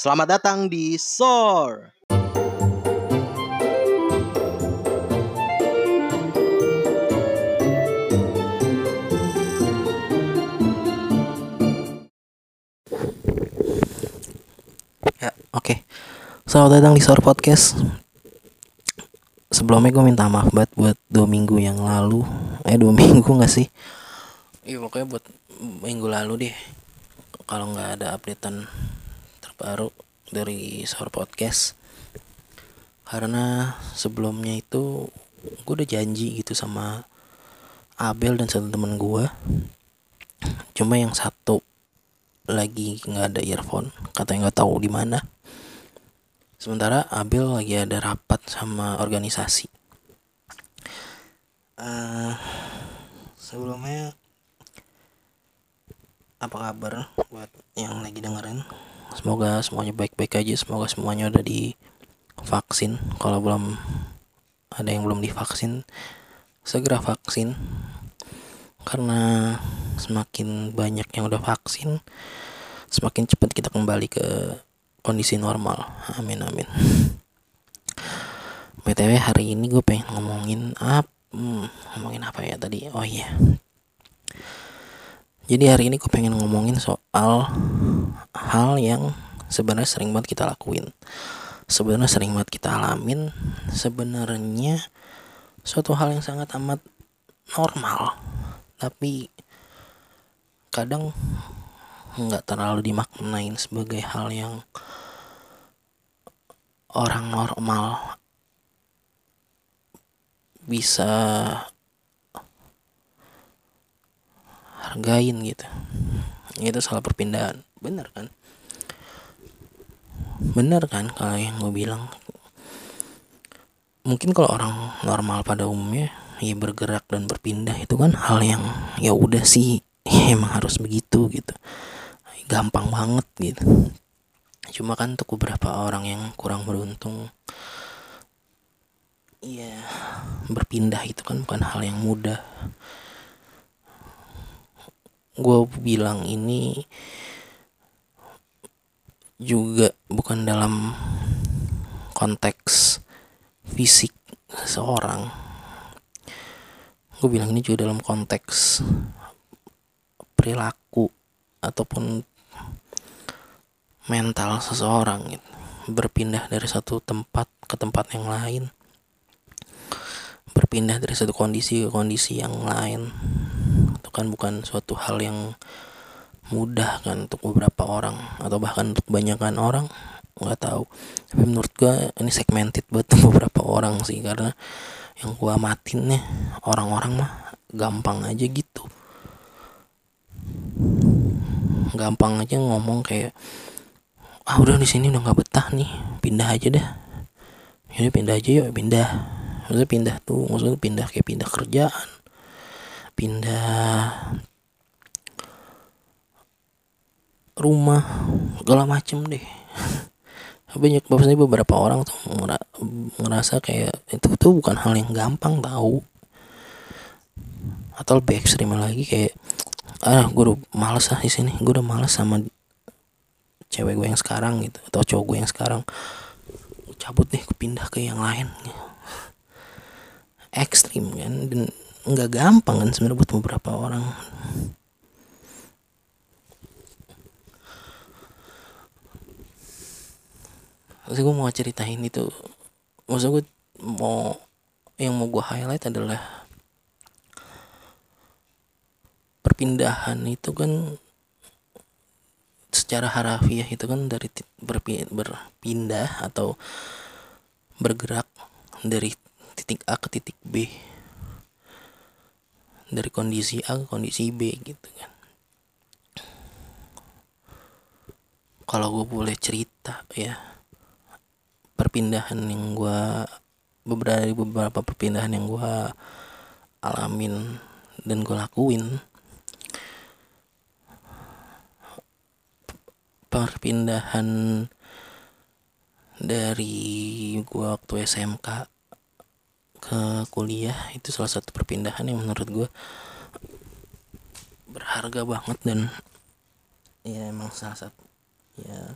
Selamat datang di SOR. Ya, oke. Selamat datang di SOR Podcast. Sebelumnya gue minta maaf banget buat dua minggu yang lalu. Eh dua minggu gak sih? Iya pokoknya buat minggu lalu deh. Kalau nggak ada updatean terbaru dari SOR Podcast. Karena sebelumnya itu gue udah janji gitu sama Abel dan satu temen gue. Cuma yang satu lagi nggak ada earphone katanya nggak tahu di mana sementara Abel lagi ada rapat sama organisasi uh, sebelumnya apa kabar buat yang lagi dengerin semoga semuanya baik-baik aja semoga semuanya udah divaksin. Kalau belum ada yang belum divaksin segera vaksin. Karena semakin banyak yang udah vaksin semakin cepat kita kembali ke kondisi normal. Amin amin. Btw hari ini gue pengen ngomongin apa hmm, ngomongin apa ya tadi? Oh iya. Jadi hari ini gue pengen ngomongin soal hal yang sebenarnya sering banget kita lakuin. Sebenarnya sering banget kita alamin. Sebenarnya suatu hal yang sangat amat normal. Tapi kadang nggak terlalu dimaknain sebagai hal yang orang normal bisa hargain gitu. Itu salah perpindahan. Bener kan? Bener kan kalau yang gue bilang? Mungkin kalau orang normal pada umumnya ya bergerak dan berpindah itu kan hal yang ya udah sih emang harus begitu gitu. Gampang banget gitu. Cuma kan untuk beberapa orang yang kurang beruntung ya berpindah itu kan bukan hal yang mudah gue bilang ini juga bukan dalam konteks fisik seseorang gue bilang ini juga dalam konteks perilaku ataupun mental seseorang gitu. berpindah dari satu tempat ke tempat yang lain. Berpindah dari satu kondisi ke kondisi yang lain itu kan bukan suatu hal yang mudah kan untuk beberapa orang atau bahkan untuk kebanyakan orang nggak tahu. Tapi menurut gue ini segmented buat beberapa orang sih karena yang gue amatin nih orang-orang mah gampang aja gitu. Gampang aja ngomong kayak ah udah di sini udah nggak betah nih pindah aja dah jadi pindah aja yuk pindah. Maksudnya pindah tuh maksudnya pindah kayak pindah kerjaan pindah rumah segala macem deh. Banyak maksudnya beberapa orang tuh ngerasa kayak itu tuh bukan hal yang gampang tahu atau lebih ekstrim lagi kayak ah gue udah males lah di sini gue udah males sama cewek gue yang sekarang gitu atau cowok gue yang sekarang. Cabut deh pindah ke yang lain ekstrim kan dan nggak gampang kan sebenarnya buat beberapa orang. Terus gue mau ceritain itu Maksud gue mau Yang mau gue highlight adalah Perpindahan itu kan Secara harafiah itu kan dari berpindah atau bergerak dari titik A ke titik B dari kondisi A ke kondisi B gitu kan. Kalau gue boleh cerita ya perpindahan yang gue beberapa beberapa perpindahan yang gue alamin dan gue lakuin perpindahan dari gue waktu SMK ke kuliah itu salah satu perpindahan yang menurut gue berharga banget dan ya emang salah satu ya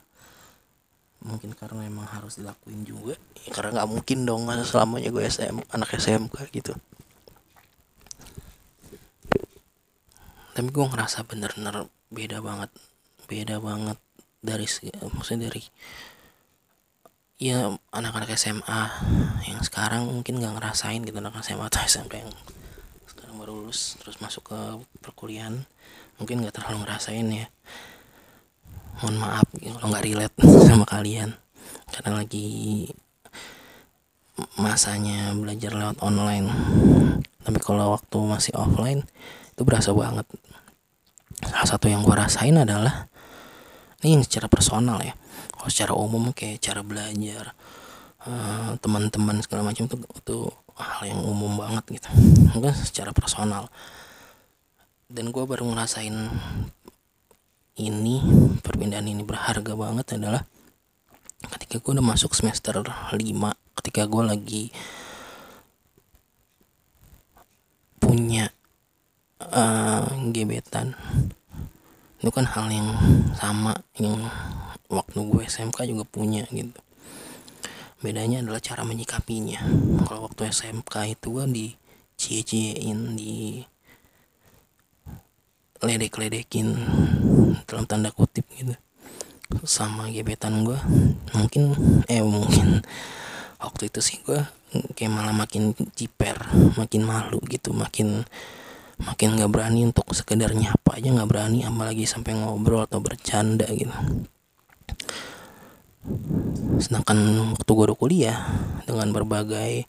mungkin karena emang harus dilakuin juga ya, karena nggak mungkin dong selamanya gue SM anak SMK gitu. Tapi gue ngerasa bener-bener beda banget beda banget dari maksudnya dari ya anak-anak SMA yang sekarang mungkin nggak ngerasain gitu anak SMA atau SMK yang sekarang baru lulus terus masuk ke perkuliahan mungkin nggak terlalu ngerasain ya. Mohon maaf kalau nggak relate sama kalian. Karena lagi masanya belajar lewat online. Tapi kalau waktu masih offline itu berasa banget. Salah satu yang gue rasain adalah ini yang secara personal ya kalau secara umum kayak cara belajar uh, teman-teman segala macam itu itu hal yang umum banget gitu. Mungkin secara personal. Dan gue baru ngerasain ini perpindahan ini berharga banget adalah ketika gue udah masuk semester 5 ketika gue lagi punya uh, gebetan. Itu kan hal yang sama yang waktu gue SMK juga punya gitu. Bedanya adalah cara menyikapinya. Kalau waktu SMK itu gue di cie-ciein di ledek-ledekin dalam tanda kutip gitu. Sama gebetan gue mungkin eh mungkin waktu itu sih gue kayak malah makin ciper makin malu gitu makin makin nggak berani untuk sekedar nyapa aja nggak berani apalagi sampai ngobrol atau bercanda gitu sedangkan waktu gue udah kuliah dengan berbagai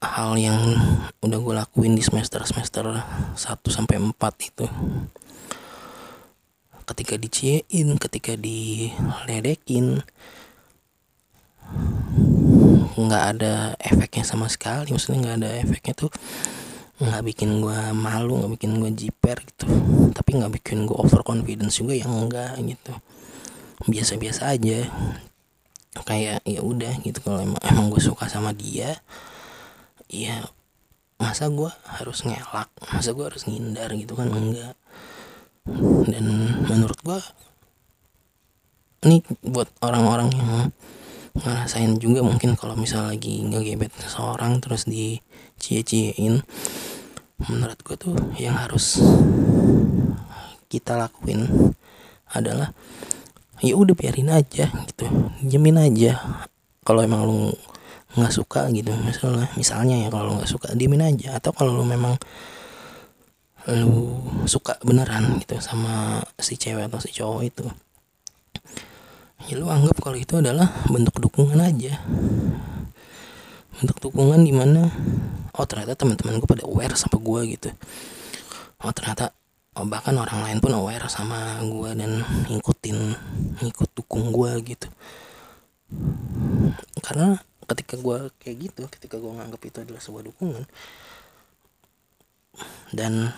hal yang udah gue lakuin di semester semester 1 sampai 4 itu. Ketika diciein ketika diledekin nggak ada efeknya sama sekali. Maksudnya nggak ada efeknya tuh nggak bikin gue malu nggak bikin gue jiper gitu. Tapi nggak bikin gue over confidence juga yang enggak gitu biasa-biasa aja. Kayak ya udah gitu kalau emang emang gue suka sama dia ya masa gue harus ngelak? Masa gue harus ngindar gitu kan? Enggak. Dan menurut gue ini buat orang-orang yang ngerasain juga mungkin kalau misal lagi ngegebet seorang terus di cie-ciein menurut gue tuh yang harus kita lakuin adalah ya udah biarin aja gitu. Jamin aja kalau emang lu nggak suka gitu misalnya misalnya ya kalau nggak suka diemin aja. Atau kalau lu memang lu suka beneran gitu sama si cewek atau si cowok itu ya lu anggap kalau itu adalah bentuk dukungan aja. Bentuk dukungan di mana oh ternyata teman-teman gue pada aware sama gue gitu. Oh ternyata bahkan orang lain pun aware sama gue dan ngikutin ngikut dukung gue gitu. Karena ketika gue kayak gitu ketika gue nganggap itu adalah sebuah dukungan dan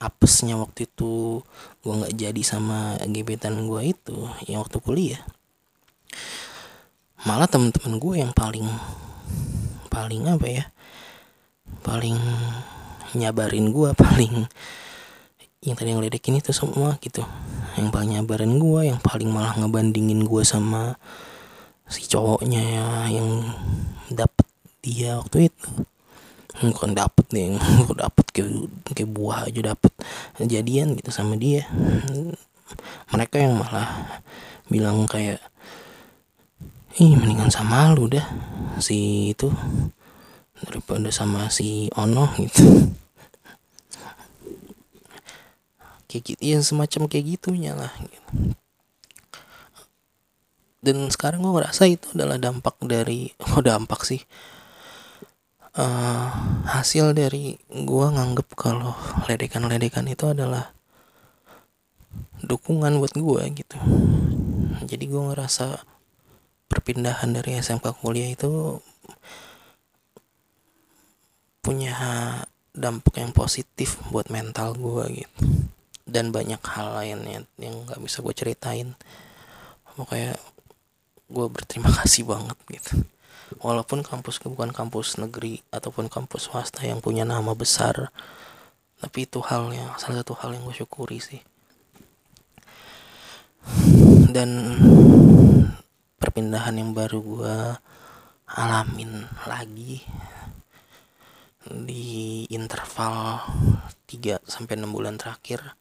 apesnya waktu itu gue nggak jadi sama gebetan gue itu yang waktu kuliah malah teman-teman gue yang paling paling apa ya paling nyabarin gue paling yang tadi yang ledekin itu semua gitu. Yang paling nyabarin gue yang paling malah ngebandingin gue sama si cowoknya ya yang dapet dia waktu itu. Bukan dapet nih gue dapet kayak kayak buah aja dapet jadian gitu sama dia. Mereka yang malah bilang kayak ih mendingan sama lu dah si itu daripada sama si Ono gitu kayak gitu ya semacam kayak gitunya lah gitu. Dan sekarang gue ngerasa itu adalah dampak dari oh dampak sih. Uh, hasil dari gue nganggep kalau ledekan-ledekan itu adalah dukungan buat gue gitu. Jadi gue ngerasa perpindahan dari SMK kuliah itu punya dampak yang positif buat mental gue gitu dan banyak hal lainnya yang nggak bisa gue ceritain. Pokoknya gue berterima kasih banget gitu. Walaupun kampus bukan kampus negeri ataupun kampus swasta yang punya nama besar tapi itu hal yang salah satu hal yang gue syukuri sih. Dan perpindahan yang baru gue alamin lagi di interval 3 sampai 6 bulan terakhir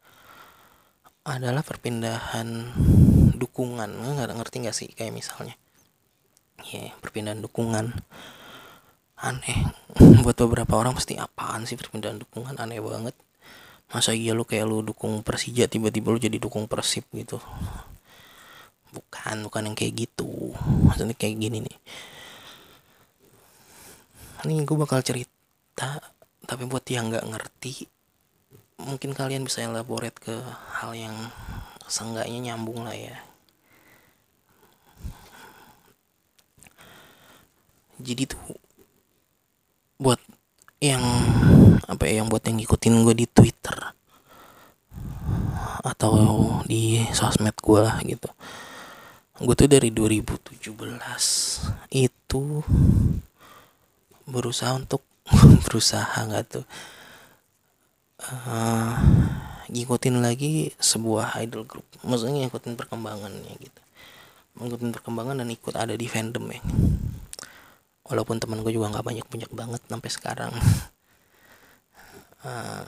adalah perpindahan dukungan. Nggak ngerti nggak sih kayak misalnya? Ya yeah, perpindahan dukungan. Aneh. Buat beberapa orang pasti apaan sih perpindahan dukungan? Aneh banget. Masa iya lu kayak lu dukung Persija tiba-tiba lu jadi dukung Persib gitu? Bukan bukan yang kayak gitu. Maksudnya kayak gini nih. Ini gue bakal cerita tapi buat yang nggak ngerti mungkin kalian bisa elaborate ke hal yang seenggaknya nyambung lah ya. Jadi tuh buat yang apa ya yang buat yang ngikutin gue di Twitter atau di sosmed gue lah gitu. Gue tuh dari 2017 itu berusaha untuk berusaha nggak tuh uh, ngikutin lagi sebuah idol group. Maksudnya ngikutin perkembangannya gitu. Ngikutin perkembangan dan ikut ada di fandom ya. Walaupun teman gue juga nggak banyak banyak banget sampai sekarang. Uh,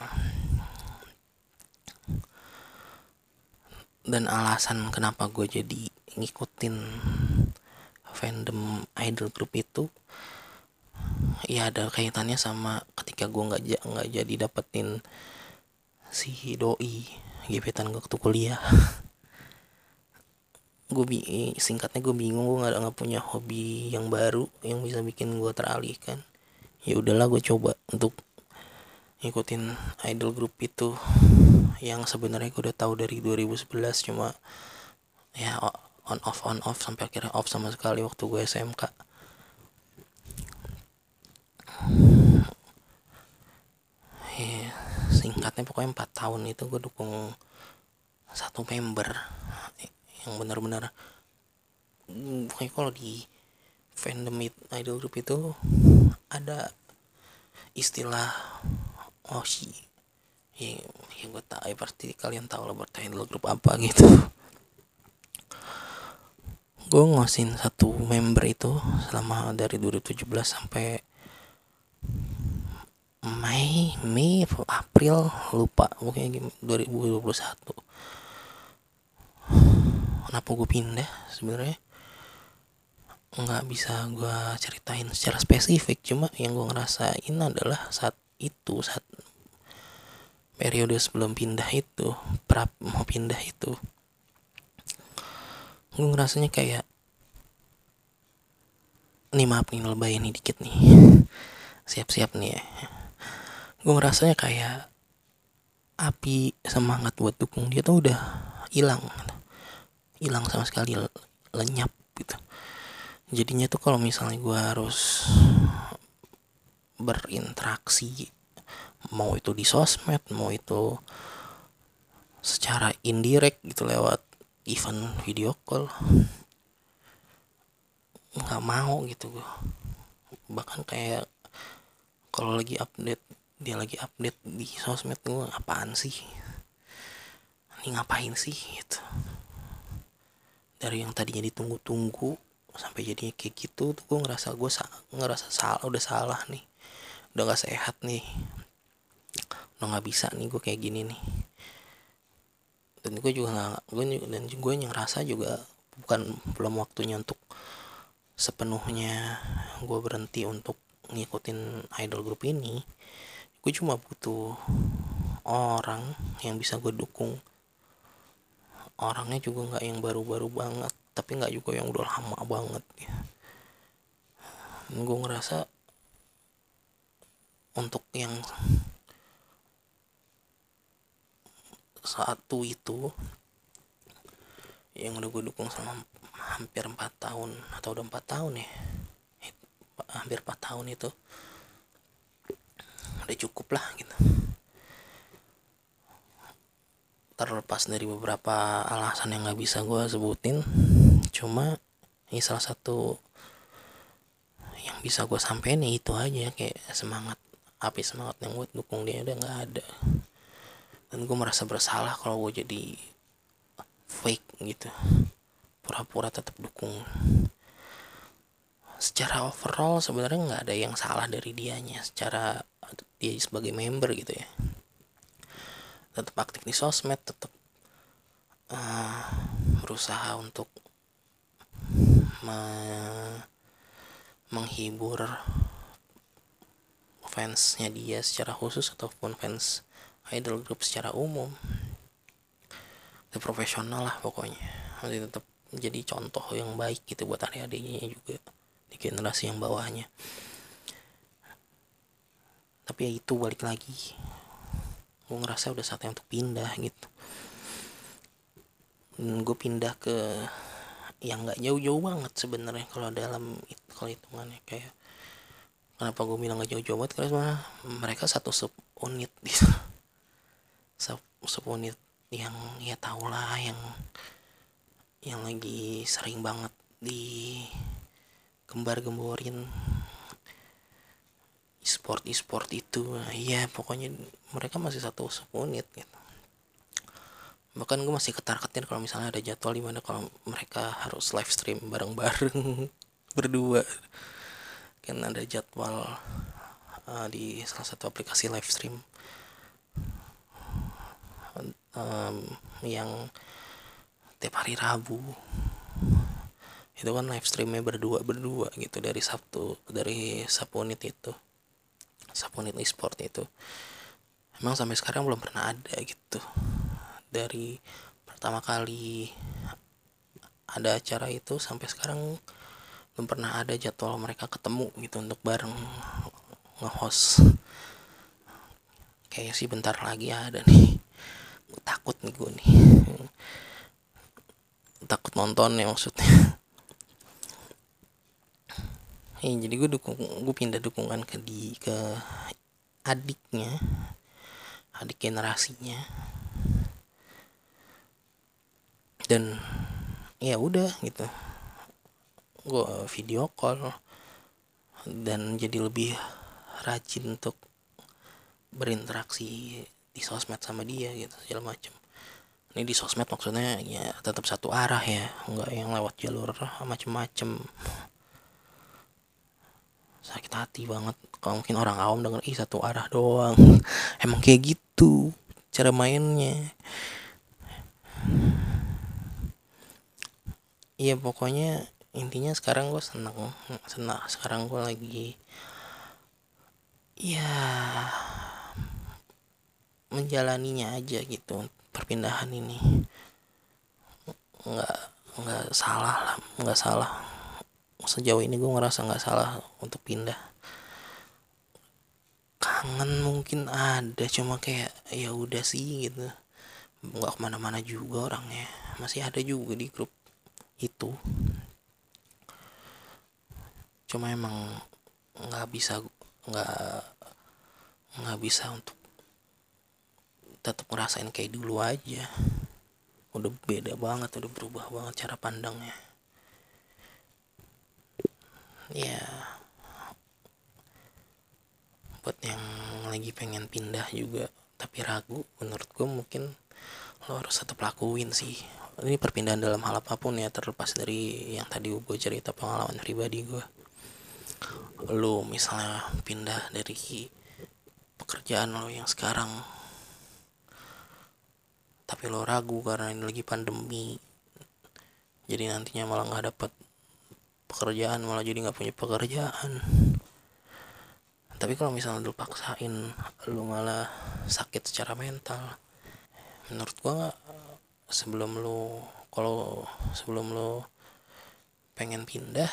dan alasan kenapa gue jadi ngikutin fandom idol group itu ya ada kaitannya sama ketika gue nggak nggak jadi dapetin si doi gebetan gue waktu kuliah. Gue singkatnya gue bingung gue nggak nggak punya hobi yang baru yang bisa bikin gue teralihkan. Ya udahlah gue coba untuk ngikutin idol group itu yang sebenarnya gue udah tahu dari 2011 cuma ya on off on off sampai akhirnya off sama sekali waktu gue SMK ya, singkatnya pokoknya empat tahun itu gue dukung satu member. Yang benar-benar pokoknya kalau di fandom idol group itu ada istilah oshi. Ya, ya gue tak ya pasti kalian tahu lah buat idol group apa gitu. Gue ngosin satu member itu selama dari 2017 sampai Mei Mei April lupa pokoknya 2021 kenapa gue pindah sebenarnya? Nggak bisa gue ceritain secara spesifik cuma yang gue ngerasain adalah saat itu saat periode sebelum pindah itu prap mau pindah itu gue ngerasanya kayak nih maaf nih lebay ini dikit nih. Siap-siap nih ya gue ngerasanya kayak api semangat buat dukung dia tuh udah hilang gitu. Hilang sama sekali lenyap gitu. Jadinya tuh kalau misalnya gue harus berinteraksi mau itu di sosmed mau itu secara indirect gitu lewat event video call nggak mau gitu gue bahkan kayak kalau lagi update dia lagi update di sosmed gue apaan sih? Ini ngapain sih? Gitu. Dari yang tadinya ditunggu-tunggu sampai jadinya kayak gitu tuh gue ngerasa gue sa ngerasa salah udah salah nih. Udah gak sehat nih. Udah nggak bisa nih gue kayak gini nih. Dan gue juga nggak gue dan gue yang ngerasa juga bukan belum waktunya untuk sepenuhnya gue berhenti untuk ngikutin idol group ini gue cuma butuh orang yang bisa gue dukung. Orangnya juga nggak yang baru-baru banget tapi nggak juga yang udah lama banget ya. Gue ngerasa untuk yang satu itu yang udah gue dukung selama hampir empat tahun atau udah empat tahun ya hampir empat tahun itu udah cukup lah gitu. Terlepas dari beberapa alasan yang nggak bisa gue sebutin cuma ini salah satu yang bisa gue sampein nih itu aja. Kayak semangat api semangat yang buat dukung dia udah nggak ada. Dan gue merasa bersalah kalau gue jadi fake gitu. Pura-pura tetap dukung secara overall sebenarnya nggak ada yang salah dari dianya secara dia sebagai member gitu ya. Tetap aktif di sosmed tetap uh, berusaha untuk me menghibur fansnya dia secara khusus ataupun fans idol group secara umum. Itu profesional lah pokoknya. Masih tetap jadi contoh yang baik gitu buat adik-adiknya juga di generasi yang bawahnya. Tapi ya itu balik lagi. Gue ngerasa udah saatnya untuk pindah gitu. Gue pindah ke yang nggak jauh-jauh banget sebenarnya kalau dalam kalau hitungannya. Kayak kenapa gue bilang gak jauh-jauh banget? Karena mereka satu sub unit gitu. Sub, sub unit yang ya tau lah yang yang lagi sering banget di gembar-gemborin e-sport e-sport itu. Nah, iya pokoknya mereka masih satu unit gitu. Bahkan gue masih ketar-ketir kalau misalnya ada jadwal di mana kalau mereka harus live stream bareng-bareng berdua. Kan ada jadwal uh, di salah satu aplikasi live stream. Um, yang tiap hari Rabu itu kan live streamnya berdua berdua gitu dari Sabtu dari Sapunit itu. Sapunit e-sport itu. Emang sampai sekarang belum pernah ada gitu. Dari pertama kali ada acara itu sampai sekarang belum pernah ada jadwal mereka ketemu gitu untuk bareng nge-host. Kayaknya sih bentar lagi ada nih. Takut nih gue nih. Takut nonton ya maksudnya ya, jadi gue dukung gue pindah dukungan ke di ke adiknya adik generasinya. Dan ya udah gitu. Gue video call dan jadi lebih rajin untuk berinteraksi di sosmed sama dia gitu segala macam ini di sosmed maksudnya ya tetap satu arah ya nggak yang lewat jalur macem-macem sakit hati banget. Kalau mungkin orang awam denger ih satu arah doang. Emang kayak gitu cara mainnya. Iya pokoknya intinya sekarang gue seneng. Senang sekarang gue lagi ya menjalaninya aja gitu perpindahan ini. Nggak nggak salah lah nggak salah sejauh ini gue ngerasa nggak salah untuk pindah. Kangen mungkin ada cuma kayak ya udah sih gitu. Nggak ke mana-mana juga orangnya. Masih ada juga di grup itu. Cuma emang nggak bisa nggak nggak bisa untuk tetap ngerasain kayak dulu aja. Udah beda banget udah berubah banget cara pandangnya ya. Buat yang lagi pengen pindah juga tapi ragu menurut gue mungkin lo harus tetap lakuin sih. Ini perpindahan dalam hal apa pun ya terlepas dari yang tadi gue cerita pengalaman pribadi gue lo misalnya pindah dari pekerjaan lo yang sekarang tapi lo ragu karena ini lagi pandemi jadi nantinya malah nggak dapat pekerjaan malah jadi nggak punya pekerjaan. Tapi kalau misalnya lo paksain lo malah sakit secara mental. Menurut gua sebelum lo kalau sebelum lo pengen pindah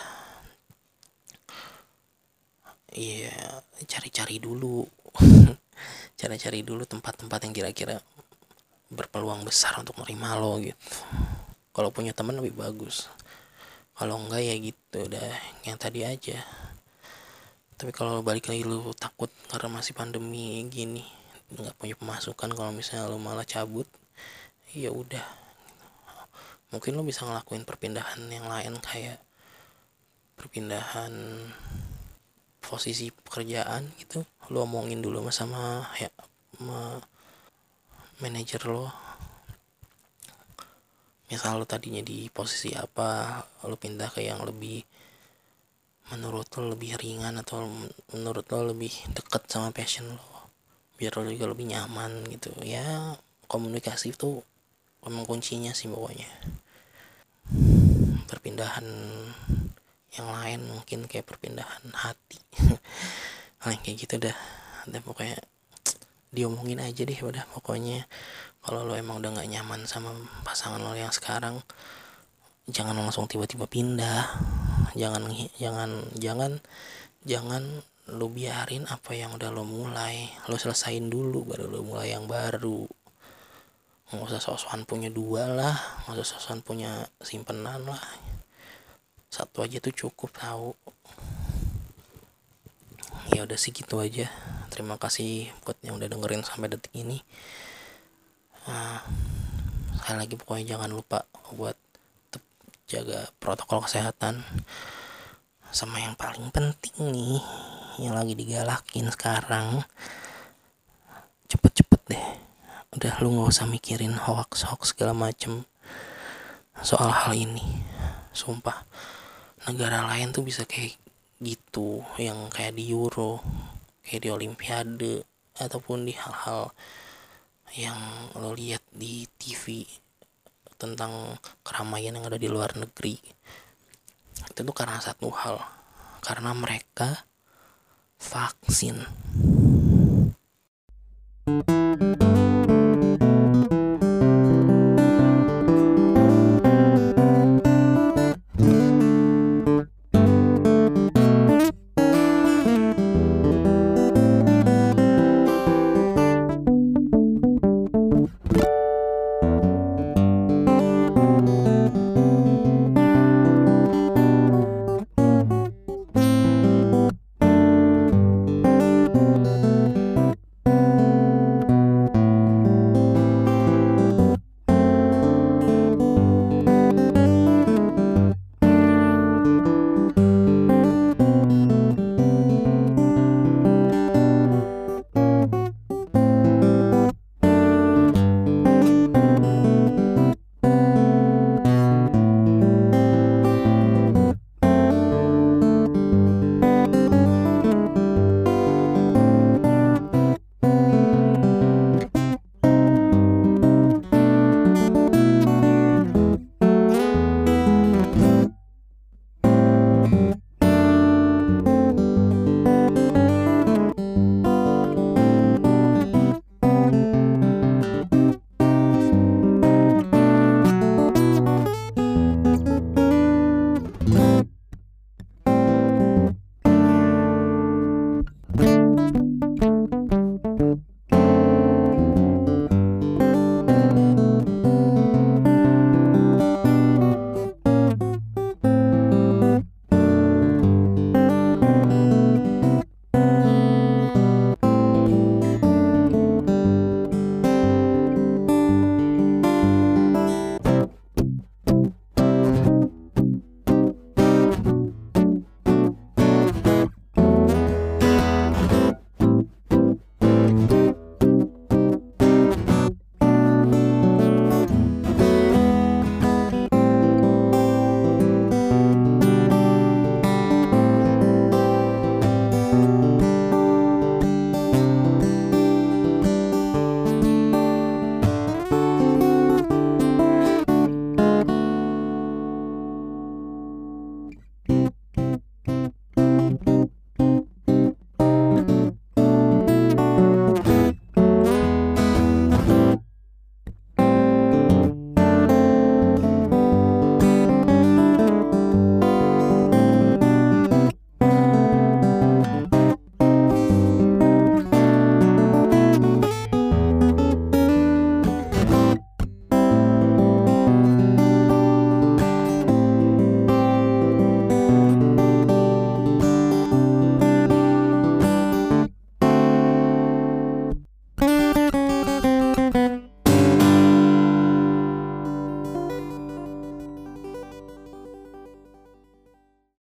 iya cari-cari dulu. Cari-cari dulu tempat-tempat yang kira-kira berpeluang besar untuk menerima lo gitu. Kalau punya teman lebih bagus kalau enggak ya gitu udah yang tadi aja. Tapi kalau balik lagi lu takut karena masih pandemi gini nggak punya pemasukan kalau misalnya lu malah cabut ya udah. Mungkin lo bisa ngelakuin perpindahan yang lain kayak perpindahan posisi pekerjaan gitu. Lo omongin dulu sama ya sama manajer lo misal lo tadinya di posisi apa lo pindah ke yang lebih menurut lo lebih ringan atau menurut lo lebih deket sama passion lo biar lo juga lebih nyaman gitu. Ya komunikasi itu emang kuncinya sih pokoknya. Perpindahan yang lain mungkin kayak perpindahan hati. Hal kayak gitu dah. Dan pokoknya diomongin aja deh udah pokoknya. Kalau lo emang udah gak nyaman sama pasangan lo yang sekarang jangan langsung tiba-tiba pindah. Jangan jangan jangan jangan lu biarin apa yang udah lo mulai lo selesain dulu baru lo mulai yang baru. Nggak usah sosokan punya dua lah nggak usah sosokan punya simpenan lah. Satu aja tuh cukup tahu ya udah sih gitu aja. Terima kasih buat yang udah dengerin sampai detik ini. Uh, sekali lagi pokoknya jangan lupa buat jaga protokol kesehatan. Sama yang paling penting nih yang lagi digalakin sekarang cepet-cepet deh. Udah lu nggak usah mikirin hoax hoax segala macem soal hal ini. Sumpah negara lain tuh bisa kayak gitu yang kayak di Euro kayak di Olimpiade ataupun di hal-hal yang lo lihat di TV tentang keramaian yang ada di luar negeri. Itu tuh karena satu hal karena mereka vaksin. thank you